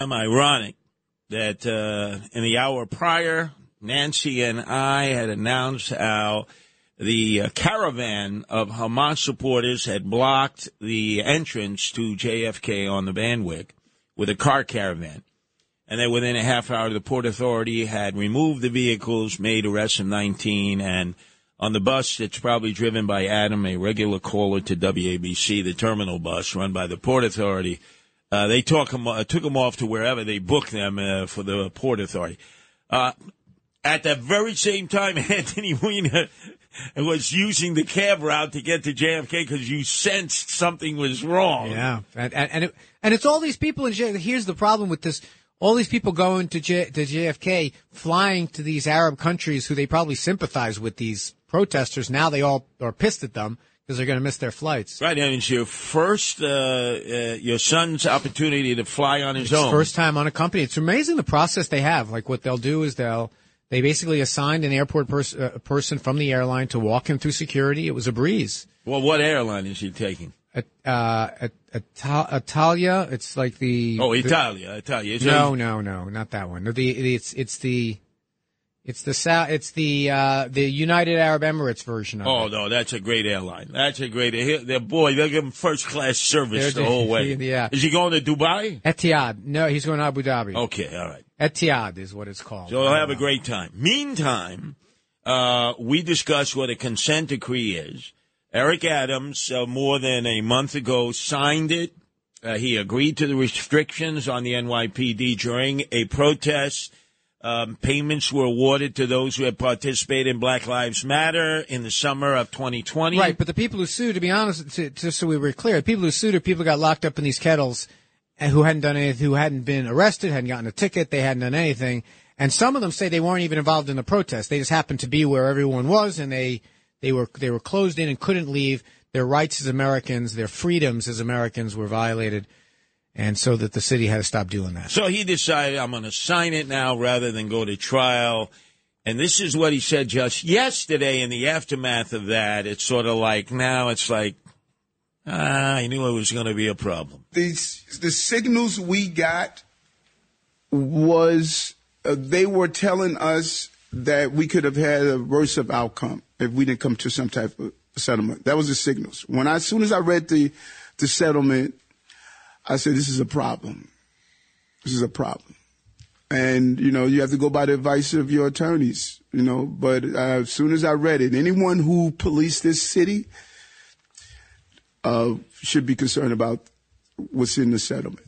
ironic that uh, in the hour prior, Nancy and I had announced how the uh, caravan of Hamas supporters had blocked the entrance to JFK on the Van Wyck with a car caravan. And then within a half hour, the Port Authority had removed the vehicles, made arrests of 19, and on the bus that's probably driven by Adam, a regular caller to WABC, the terminal bus run by the Port Authority, uh, they took them, uh, took them off to wherever they booked them uh, for the Port Authority. Uh, at the very same time, Anthony Weiner was using the cab route to get to JFK because you sensed something was wrong. Yeah, and and, it, and it's all these people in JFK. Here's the problem with this: all these people going to J, to JFK, flying to these Arab countries who they probably sympathize with these protesters. Now they all are pissed at them because they're going to miss their flights. Right, and it's your first, uh, uh, your son's opportunity to fly on his It's own. First time on a company. It's amazing the process they have. Like what they'll do is they'll they basically assigned an airport pers- uh, person from the airline to walk him through security. It was a breeze. Well, what airline is he taking? At, uh, at, at Italia, it's like the Oh, the- Italia, Italia. So no, no, no, not that one. No, the it's it's the it's the Sa- it's the uh, the United Arab Emirates version of it. Oh it. no, that's a great airline. That's a great. he- They're, boy, they'll give him first class service They're the whole way. yeah. Is he going to Dubai? Etihad. No, he's going to Abu Dhabi. Okay, all right. Etihad is what it's called. So they'll have a great time. Meantime, uh, we discussed what a consent decree is. Eric Adams, uh, more than a month ago, signed it. Uh, he agreed to the restrictions on the NYPD during a protest. Um, payments were awarded to those who had participated in Black Lives Matter in the summer of 2020. Right, but the people who sued, to be honest, to, just so we were clear, the people who sued are people who got locked up in these kettles and who hadn't done anything, who hadn't been arrested, hadn't gotten a ticket, they hadn't done anything. And some of them say they weren't even involved in the protest. They just happened to be where everyone was and they, they were, they were closed in and couldn't leave. Their rights as Americans, their freedoms as Americans were violated. And so that the city had to stop doing that. So he decided, I'm going to sign it now rather than go to trial. And this is what he said just yesterday in the aftermath of that. It's sort of like now it's like, ah, I knew it was going to be a problem. the the signals we got was uh, they were telling us that we could have had a worse of outcome if we didn't come to some type of settlement. That was the signals. When I, as soon as I read the the settlement, I said, "This is a problem. This is a problem." And you know, you have to go by the advice of your attorneys. You know, but uh, as soon as I read it, anyone who policed this city uh, should be concerned about what's in the settlement.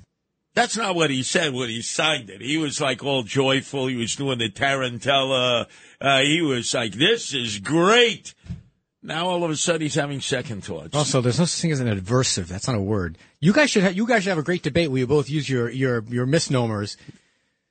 That's not what he said when he signed it. He was like all joyful. He was doing the Tarantella. Uh, he was like, this is great. Now all of a sudden he's having second thoughts. Also, there's no such thing as an adversive. That's not a word. You guys should ha- you guys should have a great debate where you both use your your your misnomers.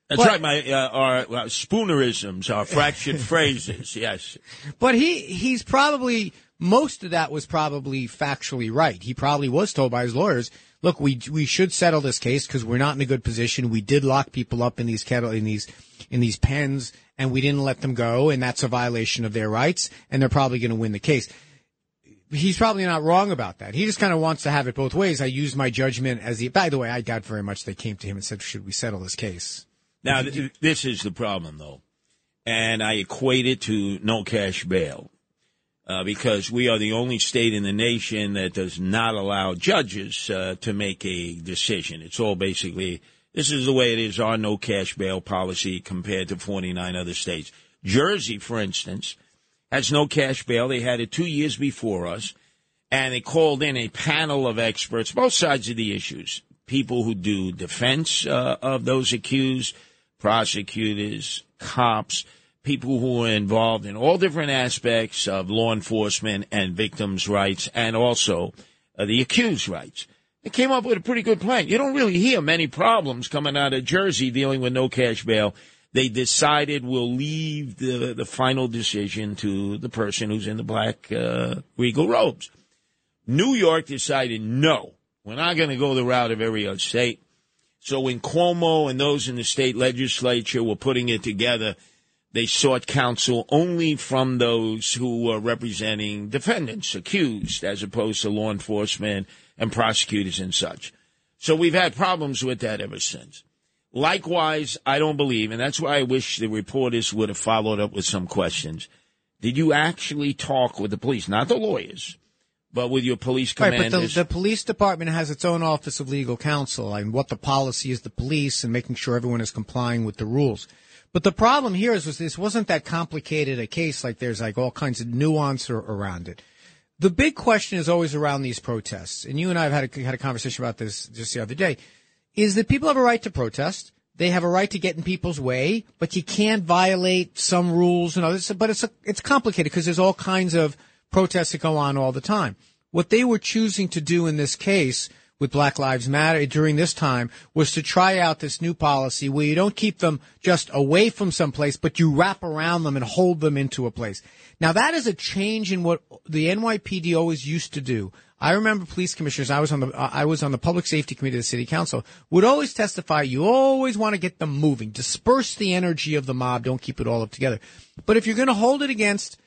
That's But- right. My uh, our uh, spoonerisms, our fractured phrases. Yes. But he he's probably most of that was probably factually right. He probably was told by his lawyers, "Look, we we should settle this case because we're not in a good position. We did lock people up in these kettle in these in these pens, and we didn't let them go, and that's a violation of their rights, and they're probably going to win the case." He's probably not wrong about that. He just kind of wants to have it both ways. I use my judgment as the. By the way, I doubt very much they came to him and said, "Should we settle this case?" Now, th- this is the problem, though, and I equate it to no cash bail uh, because we are the only state in the nation that does not allow judges uh, to make a decision. It's all basically this is the way it is our no cash bail policy compared to 49 other states. Jersey, for instance, has no cash bail. They had it two years before us, and they called in a panel of experts, both sides of the issues, people who do defense uh, of those accused, prosecutors, cops, people who are involved in all different aspects of law enforcement and victims' rights, and also uh, the accused rights. They came up with a pretty good plan. You don't really hear many problems coming out of Jersey dealing with no cash bail. They decided we'll leave the, the final decision to the person who's in the black uh, regal robes. New York decided no, we're not going to go the route of every other state. So when Cuomo and those in the state legislature were putting it together, they sought counsel only from those who were representing defendants, accused, as opposed to law enforcement and prosecutors and such. So we've had problems with that ever since. Likewise, I don't believe, and that's why I wish the reporters would have followed up with some questions. Did you actually talk with the police, not the lawyers, but with your police commanders? Right, but the, the police department has its own office of legal counsel and what the policy is the police and making sure everyone is complying with the rules. But the problem here is was this wasn't that complicated a case like there's like all kinds of nuance around it. The big question is always around these protests, and you and I have had a, had a conversation about this just the other day, is that people have a right to protest. They have a right to get in people's way, but you can't violate some rules and others. But it's a, it's complicated because there's all kinds of protests that go on all the time. What they were choosing to do in this case with Black Lives Matter during this time was to try out this new policy where you don't keep them just away from some place, but you wrap around them and hold them into a place. Now that is a change in what the NYPD always used to do. I remember police commissioners. I was on the I was on the public safety committee of the city council. Would always testify. You always want to get them moving, disperse the energy of the mob. Don't keep it all up together. But if you're going to hold it against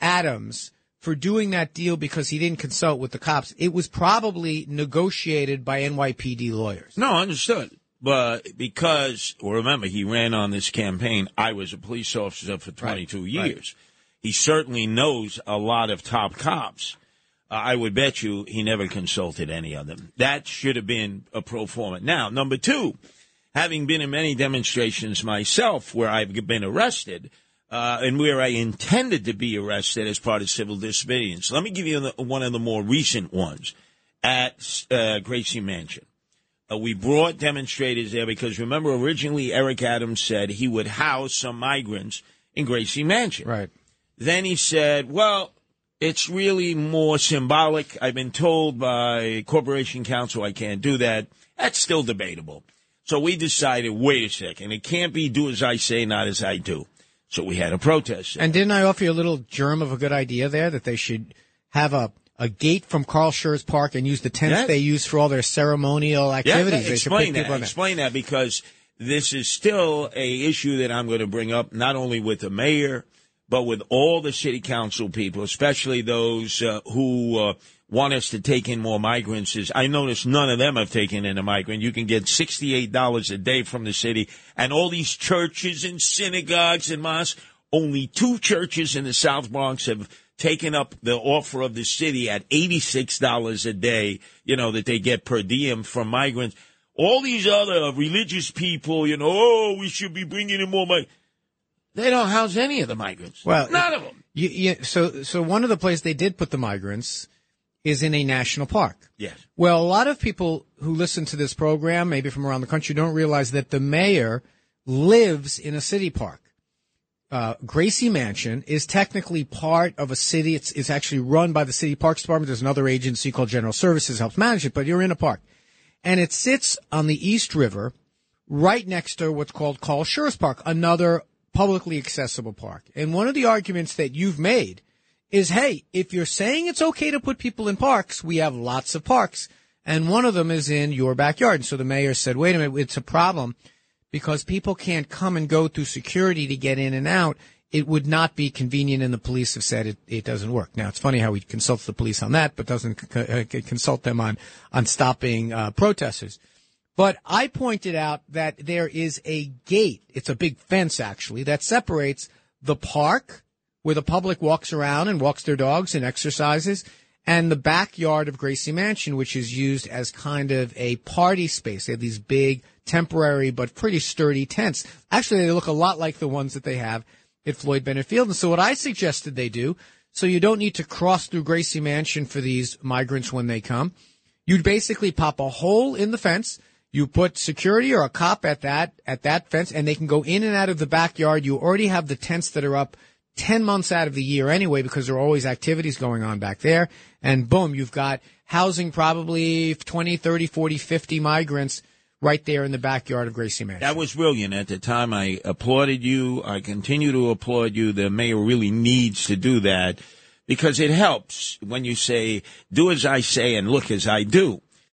Adams for doing that deal because he didn't consult with the cops. It was probably negotiated by NYPD lawyers. No, understood. But because, well, remember, he ran on this campaign. I was a police officer for 22 right, years. Right. He certainly knows a lot of top cops. Uh, I would bet you he never consulted any of them. That should have been a pro forma. Now, number two, having been in many demonstrations myself where I've been arrested, uh, and where I intended to be arrested as part of civil disobedience. Let me give you one of the more recent ones at uh, Gracie Mansion. Uh, we brought demonstrators there because remember, originally Eric Adams said he would house some migrants in Gracie Mansion. Right. Then he said, well, it's really more symbolic. I've been told by Corporation Counsel I can't do that. That's still debatable. So we decided, wait a second, it can't be do as I say, not as I do. So we had a protest. And didn't I offer you a little germ of a good idea there that they should have a a gate from Carl Schurz Park and use the tents they use for all their ceremonial activities. Yeah, explain that. Explain that because this is still a issue that I'm going to bring up not only with the mayor but with all the city council people, especially those uh, who uh, want us to take in more migrants is I notice none of them have taken in a migrant. You can get $68 a day from the city and all these churches and synagogues and mosques. Only two churches in the South Bronx have taken up the offer of the city at $86 a day, you know, that they get per diem from migrants. All these other religious people, you know, oh, we should be bringing in more migrants. They don't house any of the migrants. Well, none of them. You, you, so, so one of the places they did put the migrants is in a national park. Yes. Well, a lot of people who listen to this program, maybe from around the country, don't realize that the mayor lives in a city park. Uh, Gracie Mansion is technically part of a city. It's, it's actually run by the city parks department. There's another agency called General Services helps manage it, but you're in a park. And it sits on the East River, right next to what's called Carl Schurz Park, another publicly accessible park. And one of the arguments that you've made is, hey, if you're saying it's okay to put people in parks, we have lots of parks. And one of them is in your backyard. And so the mayor said, wait a minute, it's a problem because people can't come and go through security to get in and out. It would not be convenient, and the police have said it, it doesn't work. Now, it's funny how he consults the police on that, but doesn't c- consult them on, on stopping uh, protesters. But I pointed out that there is a gate. It's a big fence, actually, that separates the park where the public walks around and walks their dogs and exercises, and the backyard of Gracie Mansion, which is used as kind of a party space. They have these big, temporary, but pretty sturdy tents. Actually, they look a lot like the ones that they have at Floyd Bennett Field. And so what I suggested they do, so you don't need to cross through Gracie Mansion for these migrants when they come, you'd basically pop a hole in the fence. You put security or a cop at that, at that fence and they can go in and out of the backyard. You already have the tents that are up 10 months out of the year anyway because there are always activities going on back there. And boom, you've got housing probably 20, 30, 40, 50 migrants right there in the backyard of Gracie Mansion. That was brilliant. At the time, I applauded you. I continue to applaud you. The mayor really needs to do that because it helps when you say, do as I say and look as I do.